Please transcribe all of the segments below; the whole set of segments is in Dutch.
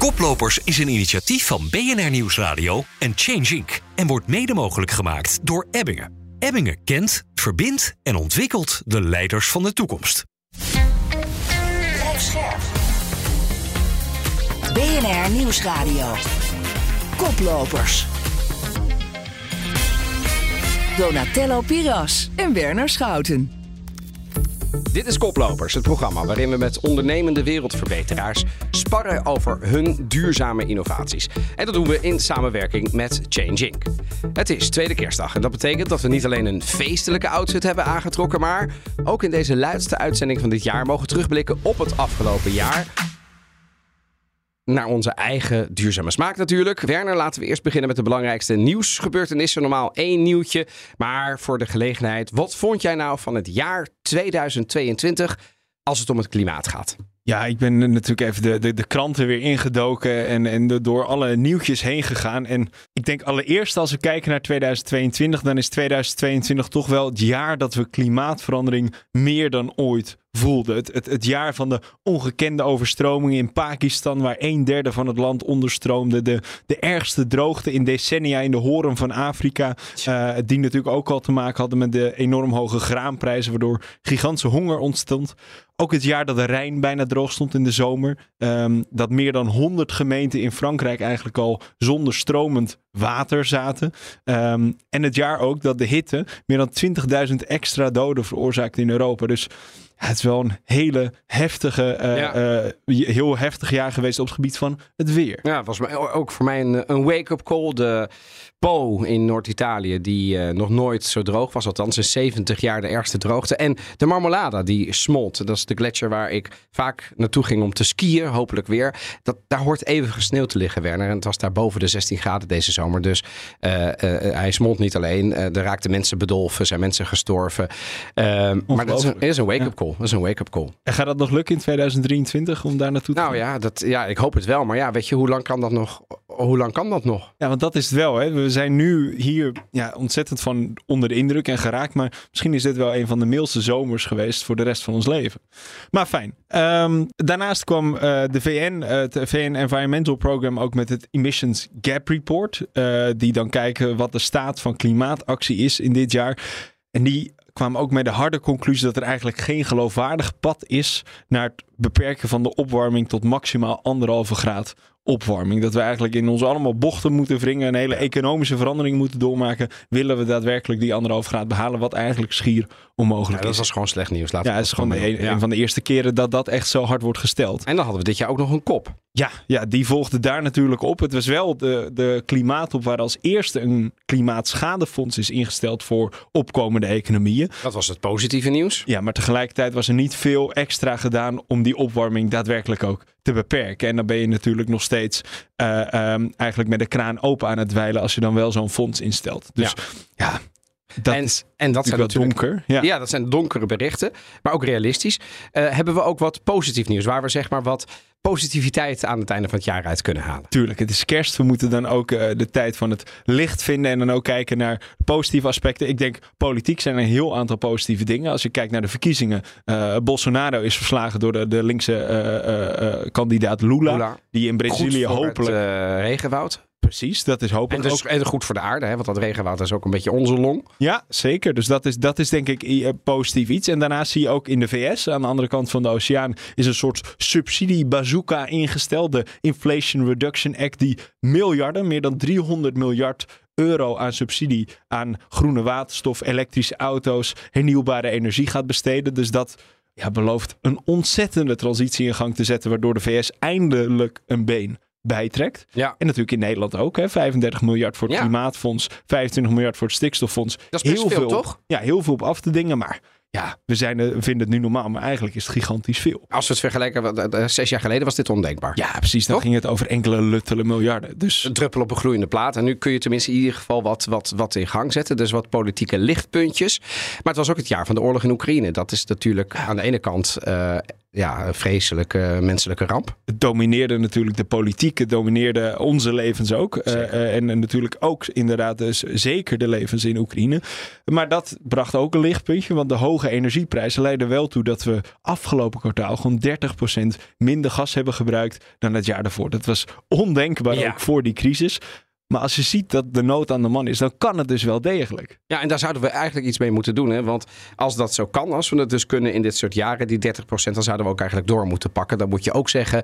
Koplopers is een initiatief van BNR Nieuwsradio en Change Inc. en wordt mede mogelijk gemaakt door Ebbingen. Ebbingen kent, verbindt en ontwikkelt de leiders van de toekomst. BNR Nieuwsradio. Koplopers. Donatello Piras en Werner Schouten. Dit is Koplopers, het programma waarin we met ondernemende wereldverbeteraars sparren over hun duurzame innovaties. En dat doen we in samenwerking met Change Inc. Het is tweede kerstdag en dat betekent dat we niet alleen een feestelijke outfit hebben aangetrokken, maar ook in deze luidste uitzending van dit jaar mogen terugblikken op het afgelopen jaar naar onze eigen duurzame smaak natuurlijk. Werner, laten we eerst beginnen met de belangrijkste nieuwsgebeurtenissen. Normaal één nieuwtje, maar voor de gelegenheid. Wat vond jij nou van het jaar 2022 als het om het klimaat gaat? Ja, ik ben natuurlijk even de, de, de kranten weer ingedoken en, en door alle nieuwtjes heen gegaan. En ik denk allereerst als we kijken naar 2022, dan is 2022 toch wel het jaar dat we klimaatverandering meer dan ooit voelden. Het, het, het jaar van de ongekende overstromingen in Pakistan, waar een derde van het land onderstroomde. De, de ergste droogte in decennia in de horen van Afrika. Uh, die natuurlijk ook al te maken hadden met de enorm hoge graanprijzen, waardoor gigantische honger ontstond. Ook het jaar dat de Rijn bijna droog stond in de zomer. Um, dat meer dan 100 gemeenten in Frankrijk eigenlijk al zonder stromend water zaten. Um, en het jaar ook dat de hitte meer dan 20.000 extra doden veroorzaakte in Europa. Dus het is wel een hele heftige, uh, ja. uh, heel heftig jaar geweest op het gebied van het weer. Ja, het was ook voor mij een, een wake-up call. De Po in Noord-Italië, die uh, nog nooit zo droog was, althans in 70 jaar de ergste droogte. En de Marmolada, die smolt. Dat is de gletsjer waar ik vaak naartoe ging om te skiën, hopelijk weer. Dat, daar hoort even gesneeuwd te liggen, Werner. En het was daar boven de 16 graden deze zomer. Dus hij smolt niet alleen. er raakten mensen bedolven, zijn mensen gestorven. Maar dat is een, is een wake-up call. Dat is een wake-up call. En gaat dat nog lukken in 2023 om daar naartoe te nou, gaan? Nou ja, dat, ja, ik hoop het wel. Maar ja, weet je, hoe lang kan dat nog? Hoe lang kan dat nog? Ja, want dat is het wel. Hè. We zijn nu hier ja, ontzettend van onder de indruk en geraakt. Maar misschien is dit wel een van de mildste zomers geweest voor de rest van ons leven. Maar fijn. Um, daarnaast kwam uh, de VN, uh, het VN Environmental Program, ook met het Emissions Gap Report. Uh, die dan kijken wat de staat van klimaatactie is in dit jaar. En die kwamen ook met de harde conclusie dat er eigenlijk geen geloofwaardig pad is naar het beperken van de opwarming tot maximaal anderhalve graad opwarming. Dat we eigenlijk in ons allemaal bochten moeten wringen, een hele economische verandering moeten doormaken. Willen we daadwerkelijk die anderhalf graad behalen, wat eigenlijk schier onmogelijk ja, is. dat was gewoon slecht nieuws. Laten ja, het is gewoon een, ja. een van de eerste keren dat dat echt zo hard wordt gesteld. En dan hadden we dit jaar ook nog een kop. Ja, ja, die volgde daar natuurlijk op. Het was wel de, de klimaatop waar als eerste een klimaatschadefonds is ingesteld voor opkomende economieën. Dat was het positieve nieuws. Ja, maar tegelijkertijd was er niet veel extra gedaan om die opwarming daadwerkelijk ook te beperken. En dan ben je natuurlijk nog steeds uh, um, eigenlijk met de kraan open aan het dweilen als je dan wel zo'n fonds instelt. Dus ja, ja dat en, is en dat zijn natuurlijk donker. Ja. ja. dat zijn donkere berichten, maar ook realistisch. Uh, hebben we ook wat positief nieuws, waar we zeg maar wat positiviteit aan het einde van het jaar uit kunnen halen. Tuurlijk, het is kerst. We moeten dan ook uh, de tijd van het licht vinden en dan ook kijken naar positieve aspecten. Ik denk politiek zijn er een heel aantal positieve dingen. Als je kijkt naar de verkiezingen, uh, Bolsonaro is verslagen door de, de linkse kandidaat Lula, Lula, die in Brazilië hopelijk het, regenwoud. Precies, dat is hopelijk en dus, ook... En goed voor de aarde, hè? want dat regenwoud is ook een beetje onze long. Ja, zeker. Dus dat is, dat is denk ik uh, positief iets. En daarnaast zie je ook in de VS, aan de andere kant van de oceaan, is een soort subsidie bazooka ingesteld. De Inflation Reduction Act, die miljarden, meer dan 300 miljard euro aan subsidie aan groene waterstof, elektrische auto's, hernieuwbare energie gaat besteden. Dus dat ja, belooft een ontzettende transitie in gang te zetten, waardoor de VS eindelijk een been bijtrekt. Ja. En natuurlijk in Nederland ook. Hè? 35 miljard voor het ja. Klimaatfonds, 25 miljard voor het Stikstoffonds. Dat is heel veel, veel, toch? Ja, heel veel op af te dingen. Maar ja, we, zijn, we vinden het nu normaal, maar eigenlijk is het gigantisch veel. Als we het vergelijken, zes jaar geleden was dit ondenkbaar. Ja, precies. Dan toch? ging het over enkele luttele miljarden. Dus... Een druppel op een gloeiende plaat. En nu kun je tenminste in ieder geval wat, wat, wat in gang zetten. Dus wat politieke lichtpuntjes. Maar het was ook het jaar van de oorlog in Oekraïne. Dat is natuurlijk aan de ene kant uh, ja, vreselijke menselijke ramp. Het domineerde natuurlijk de politiek, het domineerde onze levens ook. Uh, uh, en, en, natuurlijk ook inderdaad dus zeker de levens in Oekraïne. Maar dat bracht ook een lichtpuntje, want de hoge energieprijzen leidden wel toe dat we afgelopen kwartaal gewoon 30% minder gas hebben gebruikt dan het jaar daarvoor. Dat was ondenkbaar ja. ook voor die crisis. Maar als je ziet dat de nood aan de man is, dan kan het dus wel degelijk. Ja, en daar zouden we eigenlijk iets mee moeten doen. Hè? Want als dat zo kan, als we het dus kunnen in dit soort jaren, die 30%, dan zouden we ook eigenlijk door moeten pakken. Dan moet je ook zeggen,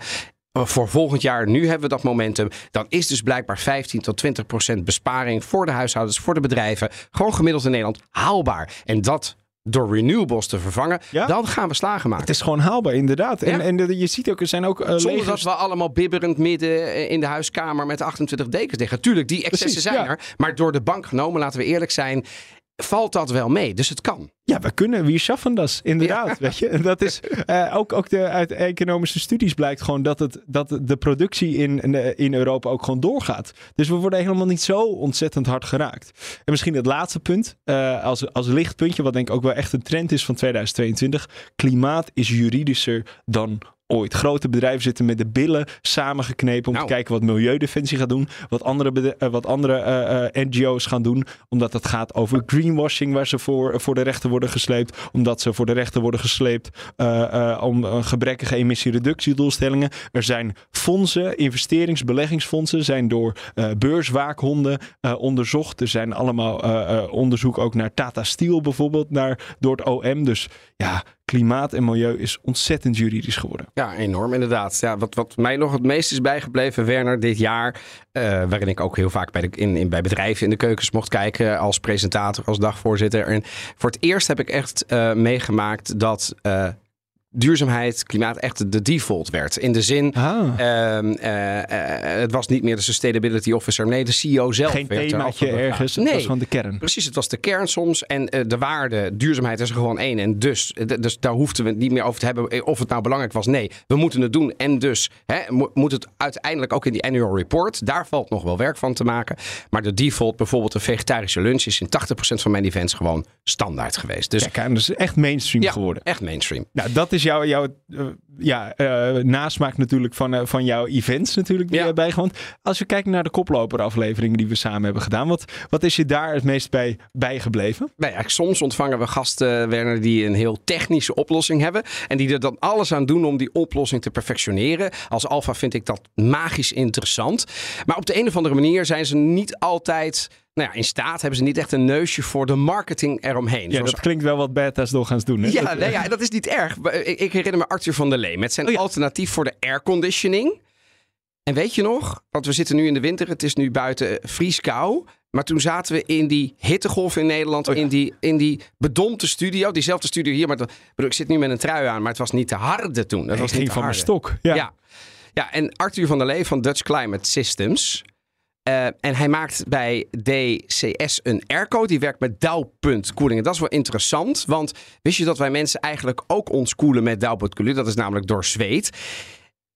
voor volgend jaar, nu hebben we dat momentum. Dan is dus blijkbaar 15 tot 20 procent besparing voor de huishoudens, voor de bedrijven. Gewoon gemiddeld in Nederland haalbaar. En dat door renewables te vervangen, ja? dan gaan we slagen maken. Het is gewoon haalbaar, inderdaad. En, en je ziet ook, er zijn ook uh, Zonder legers... dat we allemaal bibberend midden in de huiskamer met 28 dekens liggen. Tuurlijk, die excessen Precies, zijn ja. er. Maar door de bank genomen, laten we eerlijk zijn, valt dat wel mee. Dus het kan. Ja, we kunnen. Wie schaffen dat? Inderdaad. Ja. Weet je? Dat is, uh, ook, ook de, uit economische studies blijkt gewoon dat, het, dat de productie in, in Europa ook gewoon doorgaat. Dus we worden helemaal niet zo ontzettend hard geraakt. En misschien het laatste punt, uh, als, als lichtpuntje, wat denk ik ook wel echt een trend is van 2022. Klimaat is juridischer dan ooit. Grote bedrijven zitten met de billen samengeknepen om nou. te kijken wat Milieudefensie gaat doen. Wat andere, uh, wat andere uh, uh, NGO's gaan doen. Omdat het gaat over greenwashing waar ze voor, voor de rechter worden gesleept. Omdat ze voor de rechter worden gesleept om gebrekkige emissiereductiedoelstellingen. Er zijn fondsen, investeringsbeleggingsfondsen, zijn door beurswaakhonden onderzocht. Er zijn allemaal onderzoek ook naar Tata Steel bijvoorbeeld, naar, door het OM. Dus ja, klimaat en milieu is ontzettend juridisch geworden. Ja, enorm inderdaad. Ja, wat, wat mij nog het meest is bijgebleven, Werner, dit jaar, uh, waarin ik ook heel vaak bij, de, in, in, bij bedrijven in de keukens mocht kijken als presentator, als dagvoorzitter. En voor het eerst heb ik echt uh, meegemaakt dat uh, duurzaamheid, klimaat echt de default werd. In de zin, ah. uh, uh, het was niet meer de sustainability officer, nee, de CEO zelf. Geen werd themaatje ergens, nee, het was gewoon de kern. Precies, het was de kern soms. En uh, de waarde, duurzaamheid is er gewoon één. En dus, dus daar hoefden we het niet meer over te hebben of het nou belangrijk was. Nee, we moeten het doen. En dus hè, moet het uiteindelijk ook in die annual report. Daar valt nog wel werk van te maken. Maar de default, bijvoorbeeld een vegetarische lunch, is in 80% van mijn events gewoon standaard geweest. Dus, Kijk, dus echt mainstream ja, geworden. echt mainstream. Nou, dat is jouw, jouw uh, ja, uh, nasmaak natuurlijk van, uh, van jouw events natuurlijk die ja. bijgewoond. Als we kijken naar de koploperafleveringen die we samen hebben gedaan. Wat, wat is je daar het meest bij bijgebleven? Nou ja, soms ontvangen we gasten, Werner, die een heel technische oplossing hebben. En die er dan alles aan doen om die oplossing te perfectioneren. Als alfa vind ik dat magisch interessant. Maar op de een of andere manier zijn ze niet altijd nou ja, in staat hebben ze niet echt een neusje voor de marketing eromheen. Ja, dat klinkt wel wat beta's doorgaans doen. Hè? Ja, nee, ja, dat is niet erg. Ik, ik herinner me Arthur van der Lee met zijn oh, ja. alternatief voor de airconditioning. En weet je nog, want we zitten nu in de winter, het is nu buiten vrieskou. Maar toen zaten we in die hittegolf in Nederland, oh ja. in, die, in die bedompte studio. Diezelfde studio hier, maar dat, bedoel, ik zit nu met een trui aan, maar het was niet te harde toen. Dat nee, was niet ging van harde. mijn stok. Ja. ja. Ja, en Arthur van der Lee van Dutch Climate Systems. Uh, en hij maakt bij DCS een airco. Die werkt met dauwpuntkoeling. En dat is wel interessant. Want wist je dat wij mensen eigenlijk ook ons koelen met dauwpuntkoeling? Dat is namelijk door zweet.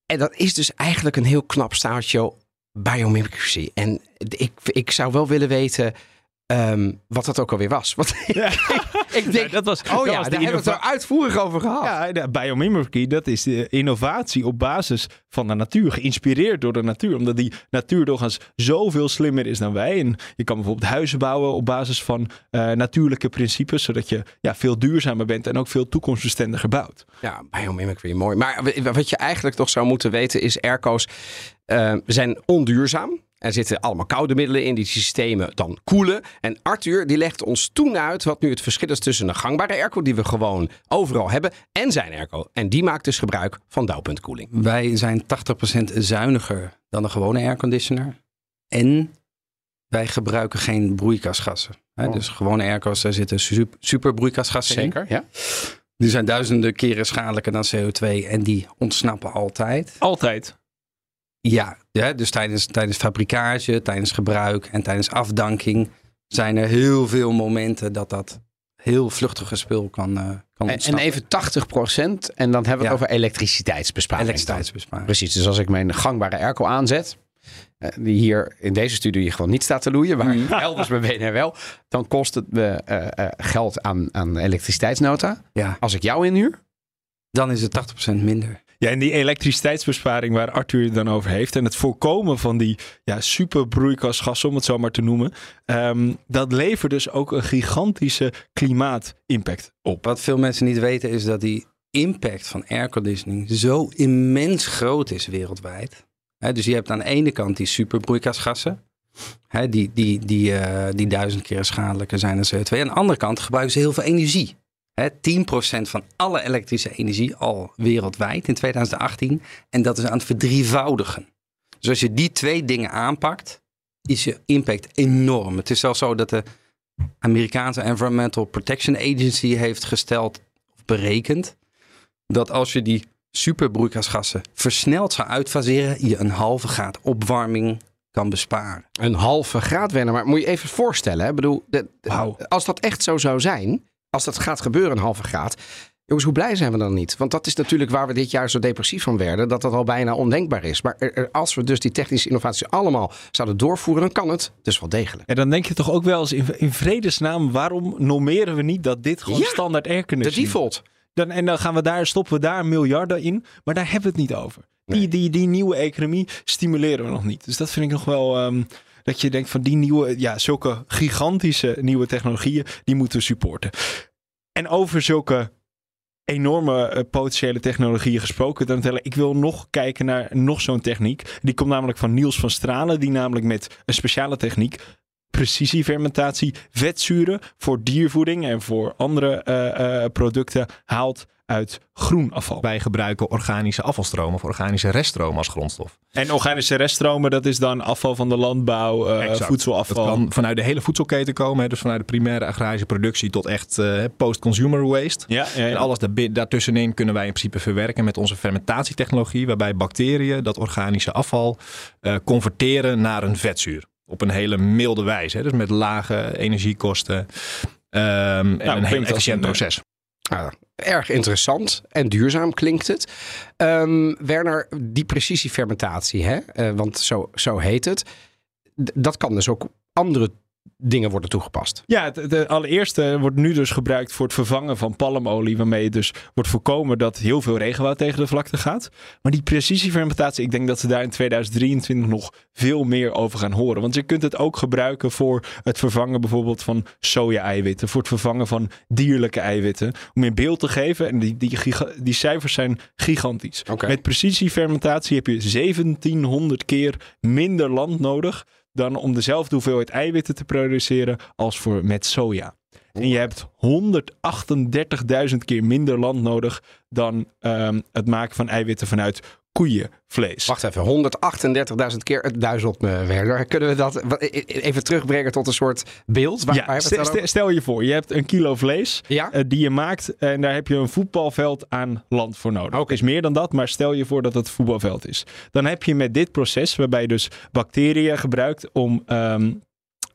En dat is dus eigenlijk een heel knap staaltje biomimicry. En ik, ik zou wel willen weten... Um, wat dat ook alweer was. Want ja. ik denk, ja, dat was, oh dat ja, was daar hebben we het er uitvoerig over gehad. Ja, de biomimicry, dat is de innovatie op basis van de natuur. Geïnspireerd door de natuur. Omdat die natuur doorgaans zoveel slimmer is dan wij. En je kan bijvoorbeeld huizen bouwen op basis van uh, natuurlijke principes. Zodat je ja, veel duurzamer bent en ook veel toekomstbestendiger bouwt. Ja, biomimicry, mooi. Maar wat je eigenlijk toch zou moeten weten is airco's uh, zijn onduurzaam. Er zitten allemaal koude middelen in die systemen dan koelen. En Arthur die legt ons toen uit wat nu het verschil is tussen een gangbare airco die we gewoon overal hebben en zijn airco. En die maakt dus gebruik van dauwpuntkoeling. Wij zijn 80% zuiniger dan een gewone airconditioner. En wij gebruiken geen broeikasgassen. Oh. Dus gewone airco's, daar zitten super, super broeikasgassen Zeker, in. ja. Die zijn duizenden keren schadelijker dan CO2 en die ontsnappen altijd. Altijd? Ja, ja dus tijdens, tijdens fabrikage, tijdens gebruik en tijdens afdanking zijn er heel veel momenten dat dat heel vluchtige spul kan, uh, kan en, en even 80 procent en dan hebben we het ja. over elektriciteitsbesparing. Elektriciteitsbesparing. Precies, dus als ik mijn gangbare airco aanzet, uh, die hier in deze studio hier gewoon niet staat te loeien, maar mm. elders bij BNR wel, dan kost het me uh, geld aan, aan elektriciteitsnota. Ja. Als ik jou inhuur, dan is het 80% minder. Ja, en die elektriciteitsbesparing waar Arthur het dan over heeft. En het voorkomen van die ja, superbroeikasgassen, om het zo maar te noemen. ehm, dat levert dus ook een gigantische klimaatimpact op. Wat veel mensen niet weten is dat die impact van airconditioning zo immens groot is wereldwijd. Dus je hebt aan de ene kant die superbroeikasgassen. Hè, die, die, die, eh, die duizend keer schadelijker zijn dan CO2. Aan de andere kant gebruiken ze heel veel energie. Hè, 10% van alle elektrische energie al wereldwijd in 2018. En dat is aan het verdrievoudigen. Dus als je die twee dingen aanpakt, is je impact enorm. Het is zelfs zo dat de Amerikaanse Environmental Protection Agency heeft gesteld of berekend dat als je die superbroeikasgassen versneld zou uitfaseren, je een halve graad opwarming kan besparen. Een halve graad wennen. Maar moet je even voorstellen. Hè? Ik bedoel, de- als dat echt zo zou zijn. Als dat gaat gebeuren, een halve graad. Jongens, hoe blij zijn we dan niet? Want dat is natuurlijk waar we dit jaar zo depressief van werden. Dat dat al bijna ondenkbaar is. Maar er- er- als we dus die technische innovaties allemaal zouden doorvoeren. Dan kan het dus wel degelijk. En dan denk je toch ook wel eens in, in vredesnaam, waarom normeren we niet dat dit gewoon Ja, standaard De airconditioning is? default. Dan, en dan gaan we daar, stoppen we daar miljarden in. Maar daar hebben we het niet over. Die, Nee. die, die nieuwe economie stimuleren we nog niet. Dus dat vind ik nog wel. ehm, dat je denkt van die nieuwe, ja, zulke gigantische nieuwe technologieën, die moeten we supporten. En over zulke enorme eh, potentiële technologieën gesproken, dan tellen, ik wil nog kijken naar nog zo'n techniek. Die komt namelijk van Niels van Stralen, die namelijk met een speciale techniek precisiefermentatie vetzuren voor diervoeding en voor andere eh, eh, producten haalt uit groenafval. Wij gebruiken organische afvalstromen of organische reststromen als grondstof. En organische reststromen, dat is dan afval van de landbouw, eh, Exact. Dat voedselafval. kan vanuit de hele voedselketen komen. Hè, dus vanuit de primaire agrarische productie tot echt post-consumer waste. Ja, ja, ja. En alles daartussenin kunnen wij in principe verwerken met onze fermentatietechnologie. Waarbij bacteriën dat organische afval converteren naar een vetzuur. Op een hele milde wijze. Hè, dus met lage energiekosten. ehm, en een klinkt heel efficiënt een, eh, proces. Ja, erg interessant en duurzaam klinkt het. Ehm, Werner, die precisiefermentatie, hè? eh, want zo, zo heet het. d- dat kan dus ook andere dingen worden toegepast. Ja, het, het allereerste wordt nu dus gebruikt voor het vervangen van palmolie, waarmee dus wordt voorkomen dat heel veel regenwoud tegen de vlakte gaat. Maar die precisiefermentatie, ik denk dat ze daar in 2023 nog veel meer over gaan horen. Want je kunt het ook gebruiken voor het vervangen bijvoorbeeld van soja-eiwitten, voor het vervangen van dierlijke eiwitten. Om in beeld te geven, en die, die, die cijfers zijn gigantisch. Met precisiefermentatie heb je 1700 keer minder land nodig dan om dezelfde hoeveelheid eiwitten te produceren als voor met soja. En je hebt 138.000 keer minder land nodig dan ehm, het maken van eiwitten vanuit koeienvlees. Wacht even, 138.000 keer. Het duizelt me, Werner. Kunnen we dat e- e- even terugbrengen tot een soort beeld? Waar, Ja, stel, stel- stel je voor, je hebt een kilo vlees? Ja? eh, die je maakt en daar heb je een voetbalveld aan land voor nodig. Oké. is meer dan dat, maar stel je voor dat het voetbalveld is. Dan heb je met dit proces, waarbij je dus bacteriën gebruikt om, ehm,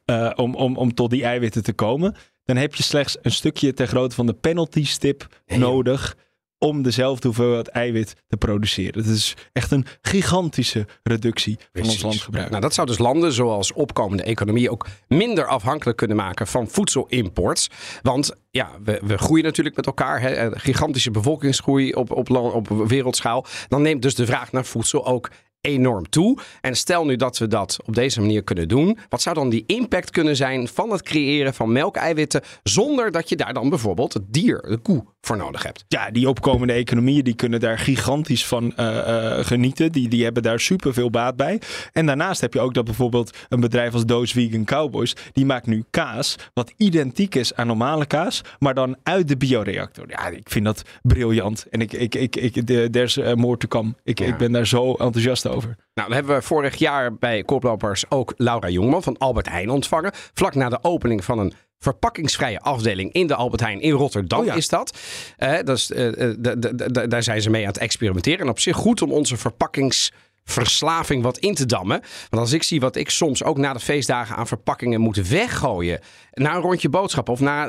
eh, om, om, om tot die eiwitten te komen, dan heb je slechts een stukje ter grootte van de penalty stip Nee, nodig om dezelfde hoeveelheid eiwit te produceren. Het is echt een gigantische reductie van ons landgebruik. Nou, dat zou dus landen zoals opkomende economieën ook minder afhankelijk kunnen maken van voedselimports. Want ja, we, we groeien natuurlijk met elkaar. Hè, een gigantische bevolkingsgroei op, op, land- op wereldschaal. Dan neemt dus de vraag naar voedsel ook enorm toe. En stel nu dat we dat op deze manier kunnen doen. Wat zou dan die impact kunnen zijn van het creëren van melkeiwitten... zonder dat je daar dan bijvoorbeeld het dier, de koe, voor nodig hebt? ja, die opkomende economieën die kunnen daar gigantisch van eh, eh, genieten. Die, die hebben daar superveel baat bij. En daarnaast heb je ook dat bijvoorbeeld een bedrijf als Doos Vegan Cowboys... die maakt nu kaas wat identiek is aan normale kaas... maar dan uit de bioreactor. Ja, ik vind dat briljant. En ik, ik, ik, ik, de- there's eh, more to come. Ik, Ja. ik ben daar zo enthousiast over. Nou, dan hebben we vorig jaar bij Koplopers ook Laura Jongman van Albert Heijn ontvangen. Vlak na de opening van een verpakkingsvrije afdeling in de Albert Heijn in Rotterdam Oh ja. is dat. Eh, dat is, eh, eh, daar zijn ze mee aan het experimenteren. En op zich goed om onze verpakkingsverslaving wat in te dammen. Want als ik zie wat ik soms ook na de feestdagen aan verpakkingen moet weggooien. Na een rondje boodschappen of na,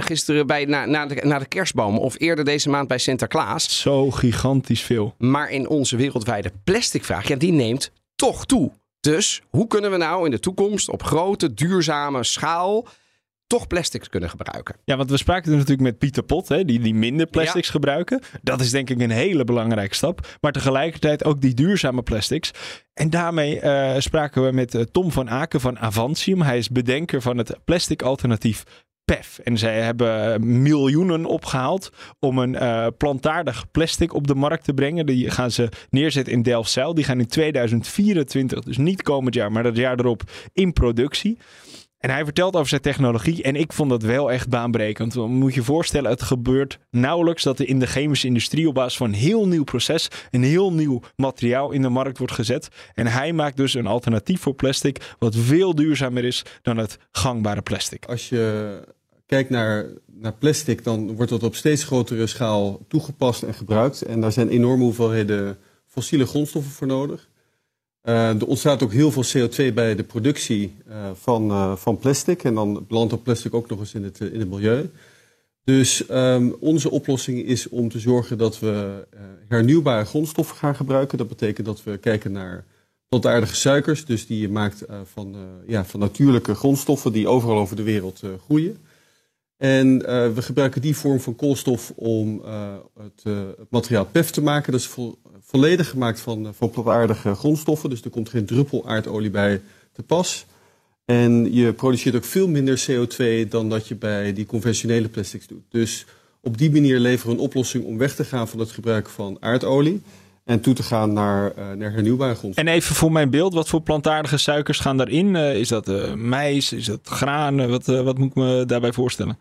gisteren bij, na, na, de, na de kerstboom of eerder deze maand bij Sinterklaas. Zo gigantisch veel. Maar in onze wereldwijde plasticvraag, ja, die neemt toch toe. Dus hoe kunnen we nou in de toekomst op grote, duurzame schaal toch plastics kunnen gebruiken. Ja, want we spraken er natuurlijk met Pieter Pot, hè, die, die minder plastics gebruiken. Dat is denk ik een hele belangrijke stap. Maar tegelijkertijd ook die duurzame plastics. En daarmee eh, spraken we met eh, Tom van Aken van Avantium. Hij is bedenker van het plastic alternatief PEF. En zij hebben eh, miljoenen opgehaald om een uh, plantaardig plastic op de markt te brengen. Die gaan ze neerzetten in Delfzijl. Die gaan in 2024, dus niet komend jaar, maar dat jaar erop, in productie. En hij vertelt over zijn technologie en ik vond dat wel echt baanbrekend. Want moet je voorstellen, het gebeurt nauwelijks dat er in de chemische industrie op basis van een heel nieuw proces een heel nieuw materiaal in de markt wordt gezet. En hij maakt dus een alternatief voor plastic wat veel duurzamer is dan het gangbare plastic. Als je kijkt naar, naar plastic, dan wordt dat op steeds grotere schaal toegepast en gebruikt. En daar zijn enorme hoeveelheden fossiele grondstoffen voor nodig. Uh, er ontstaat ook heel veel CO2 bij de productie uh, van, uh, van plastic. En dan belandt dat plastic ook nog eens in het, in het milieu. Dus um, onze oplossing is om te zorgen dat we hernieuwbare grondstoffen gaan gebruiken. Dat betekent dat we kijken naar plantaardige suikers. Dus die je maakt van, ja, van natuurlijke grondstoffen die overal over de wereld groeien. En we gebruiken die vorm van koolstof om het, het materiaal PEF te maken. Dat is vol, volledig gemaakt van, eh, van plantaardige grondstoffen. Dus er komt geen druppel aardolie bij te pas. En je produceert ook veel minder CO2 dan dat je bij die conventionele plastics doet. Dus op die manier leveren we een oplossing om weg te gaan van het gebruik van aardolie. En toe te gaan naar, naar hernieuwbare grondstoffen. En even voor mijn beeld, wat voor plantaardige suikers gaan daarin? Is dat uh, mais? Is dat graan? wat, wat moet ik me daarbij voorstellen?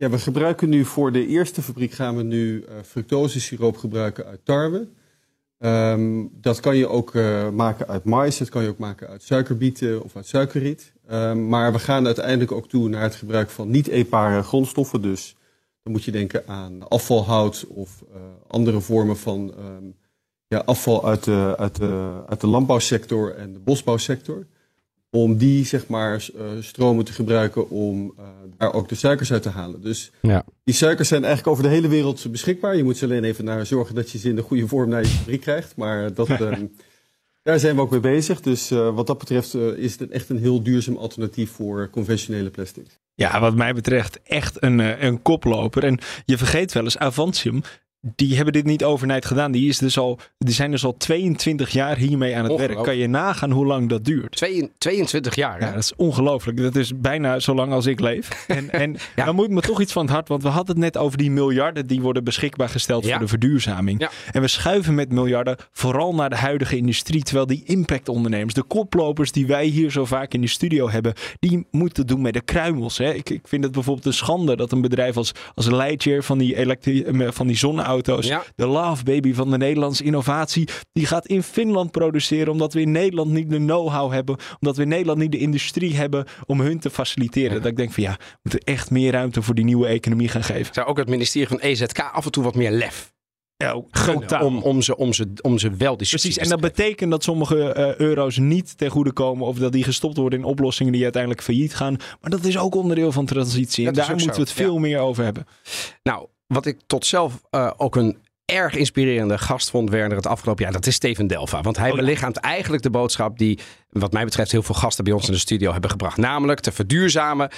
Ja, we gebruiken nu voor de eerste fabriek gaan we nu fructose-siroop gebruiken uit tarwe. Um, dat kan je ook uh, maken uit mais, dat kan je ook maken uit suikerbieten of uit suikerriet. Um, maar we gaan uiteindelijk ook toe naar het gebruik van niet-eetbare grondstoffen. Dus dan moet je denken aan afvalhout of uh, andere vormen van um, ja, afval uit de, uit, de, uit de landbouwsector en de bosbouwsector om die zeg maar uh, stromen te gebruiken om uh, daar ook de suikers uit te halen. Dus ja. die suikers zijn eigenlijk over de hele wereld beschikbaar. Je moet ze alleen even naar zorgen dat je ze in de goede vorm naar je fabriek krijgt. Maar dat, uh, daar zijn we ook mee bezig. Dus wat dat betreft is het echt een heel duurzaam alternatief voor conventionele plastics. Ja, wat mij betreft echt een, een koploper. En je vergeet wel eens Avantium die hebben dit niet overnight gedaan. Die, is dus al, die zijn dus al 22 jaar hiermee aan het werk. Kan je nagaan hoe lang dat duurt? 22 jaar. Ja, dat is ongelooflijk. Dat is bijna zo lang als ik leef. En, en ja. dan moet me toch iets van het hart. Want we hadden het net over die miljarden die worden beschikbaar gesteld ja. voor de verduurzaming. Ja. En we schuiven met miljarden vooral naar de huidige industrie. Terwijl die impactondernemers, de koplopers die wij hier zo vaak in de studio hebben, die moeten doen met de kruimels. Hè. Ik, ik vind het bijvoorbeeld een schande dat een bedrijf als, als Lightyear van die, elektri- van die zonne auto's. Ja. De love baby van de Nederlandse innovatie. Die gaat in Finland produceren. Omdat we in Nederland niet de know-how hebben. Omdat we in Nederland niet de industrie hebben om hun te faciliteren. Ja. Dat ik denk van ja, we moeten echt meer ruimte voor die nieuwe economie gaan geven. Zou ook het ministerie van EZK af en toe wat meer lef ja, groot om, om, ze, om, ze, om ze wel Precies, en dat betekent dat sommige uh, euro's niet ten goede komen of dat die gestopt worden in oplossingen die uiteindelijk failliet gaan. Maar dat is ook onderdeel van transitie. En daar moeten we het veel ja. meer over hebben. Nou, wat ik tot zelf uh, ook een erg inspirerende gast vond, Werner, het afgelopen jaar, dat is Steven Delva. Want hij oh, belichaamt eigenlijk de boodschap die, wat mij betreft, heel veel gasten bij ons in de studio hebben gebracht. Namelijk te verduurzamen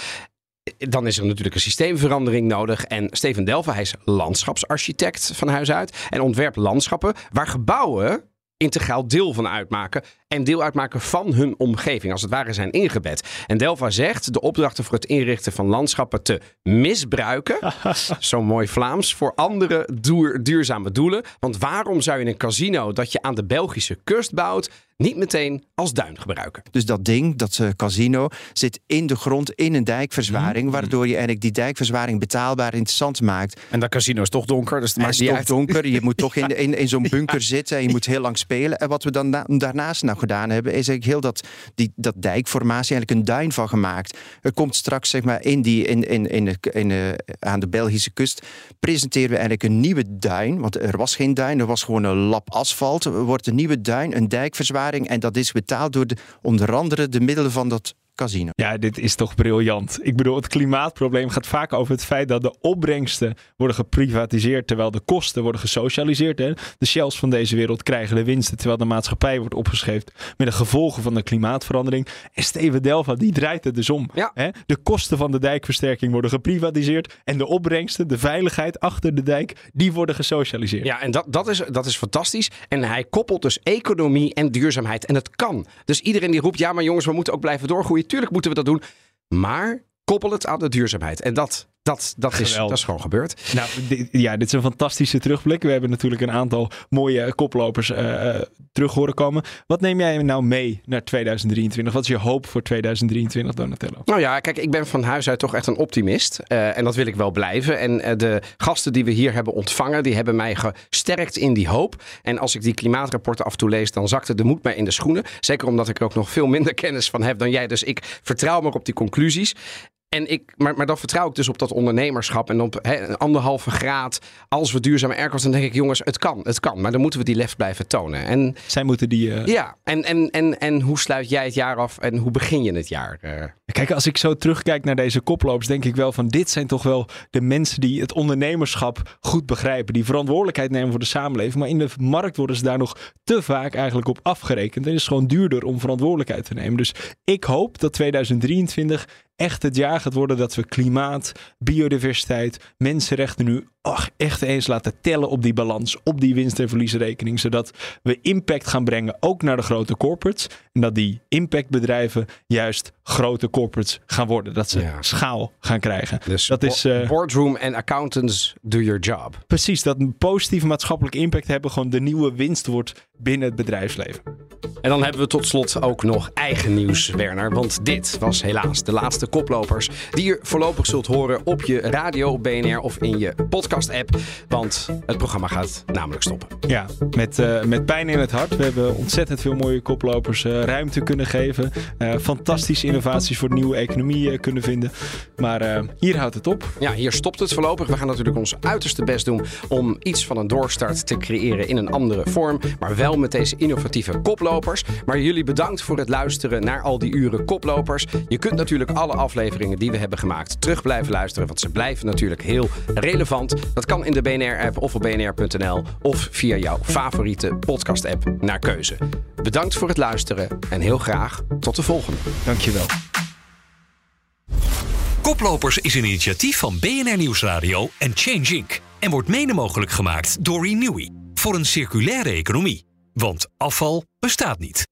dan is er natuurlijk een systeemverandering nodig. En Steven Delva, hij is landschapsarchitect van huis uit. En ontwerpt landschappen waar gebouwen integraal deel van uitmaken. En deel uitmaken van hun omgeving, als het ware zijn ingebed. En Delva zegt de opdrachten voor het inrichten van landschappen te misbruiken. zo mooi Vlaams. Voor andere duur, duurzame doelen. Want waarom zou je een casino dat je aan de Belgische kust bouwt niet meteen als duin gebruiken. Dus dat ding, dat uh, casino, zit in de grond in een dijkverzwaring, mm. waardoor je eigenlijk die dijkverzwaring betaalbaar interessant maakt. En dat casino is toch donker, dus het is toch donker. Je moet toch in, in, in zo'n bunker ja. zitten en je moet heel lang spelen. En wat we dan na, daarnaast nou gedaan hebben, is eigenlijk heel dat, die, dat dijkformatie eigenlijk een duin van gemaakt. Er komt straks zeg maar in die, in, in, in, in, uh, aan de Belgische kust, presenteren we eigenlijk een nieuwe duin, want er was geen duin, er was gewoon een lap asfalt. Er wordt een nieuwe duin, een dijkverzwaring en dat is betaald door de, onder andere de middelen van dat casino. Ja, dit is toch briljant. Ik bedoel, het klimaatprobleem gaat vaak over het feit dat de opbrengsten worden geprivatiseerd terwijl de kosten worden gesocialiseerd. Hè? De shells van deze wereld krijgen de winsten terwijl de maatschappij wordt opgeschreven met de gevolgen van de klimaatverandering. En Steven Delva, die draait het dus om. Ja. Hè? De kosten van de dijkversterking worden geprivatiseerd en de opbrengsten, de veiligheid achter de dijk, die worden gesocialiseerd. Ja, en dat, dat, is, dat is fantastisch. En hij koppelt dus economie en duurzaamheid. En dat kan. Dus iedereen die roept, ja maar jongens, we moeten ook blijven doorgroeien. Tuurlijk moeten we dat doen. Maar koppel het aan de duurzaamheid. En dat, dat, dat, is, dat is gewoon gebeurd. Nou, dit, ja, dit is een fantastische terugblik. We hebben natuurlijk een aantal mooie koplopers eh, terug horen komen. Wat neem jij nou mee naar 2023? Wat is je hoop voor 2023, Donatello? Nou ja, kijk, ik ben van huis uit toch echt een optimist. Eh, en dat wil ik wel blijven. En de gasten die we hier hebben ontvangen, die hebben mij gesterkt in die hoop. En als ik die klimaatrapporten af en toe lees, dan zakte de moed mij in de schoenen. Zeker omdat ik er ook nog veel minder kennis van heb dan jij. Dus ik vertrouw maar op die conclusies. En ik, maar, maar dan vertrouw ik dus op dat ondernemerschap en op een anderhalve graad. Als we duurzame aircraft, dan denk ik, jongens, het kan, het kan. Maar dan moeten we die lef blijven tonen. En Zij moeten die. eh, ja, en, en, en, en hoe sluit jij het jaar af en hoe begin je het jaar? Kijk, als ik zo terugkijk naar deze koplopers, denk ik wel van dit zijn toch wel de mensen die het ondernemerschap goed begrijpen. Die verantwoordelijkheid nemen voor de samenleving. Maar in de markt worden ze daar nog te vaak eigenlijk op afgerekend. En het is gewoon duurder om verantwoordelijkheid te nemen. Dus ik hoop dat 2023 echt het jaar gaat worden dat we klimaat, biodiversiteit, mensenrechten nu ach, echt eens laten tellen op die balans, op die winst- en verliesrekening. Zodat we impact gaan brengen ook naar de grote corporates. En dat die impactbedrijven juist grote corporates gaan worden. Dat ze Ja. schaal gaan krijgen. dus dat is eh, boardroom en accountants do your job. precies dat een positieve maatschappelijke impact hebben. Gewoon de nieuwe winst wordt binnen het bedrijfsleven. En dan hebben we tot slot ook nog eigen nieuws, Werner. Want dit was helaas de laatste koplopers die je voorlopig zult horen op je radio, op BNR of in je podcast-app. Want het programma gaat namelijk stoppen. Ja, met, eh, met pijn in het hart. We hebben ontzettend veel mooie koplopers eh, ruimte kunnen geven. Fantastische innovaties voor de nieuwe economie eh, kunnen vinden. Maar eh, hier houdt het op. Ja, hier stopt het voorlopig. We gaan natuurlijk ons uiterste best doen om iets van een doorstart te creëren in een andere vorm. Maar wel met deze innovatieve koplopers. Maar jullie bedankt voor het luisteren naar al die uren koplopers. Je kunt natuurlijk alle afleveringen die we hebben gemaakt terug blijven luisteren. Want ze blijven natuurlijk heel relevant. Dat kan in de BNR-app of op bnr.nl of via jouw favoriete podcast-app naar keuze. Bedankt voor het luisteren en heel graag tot de volgende. Dankjewel. Koplopers is een initiatief van BNR Nieuwsradio en Change Inc. En wordt mede mogelijk gemaakt door Renewy. Voor een circulaire economie. Want afval bestaat niet.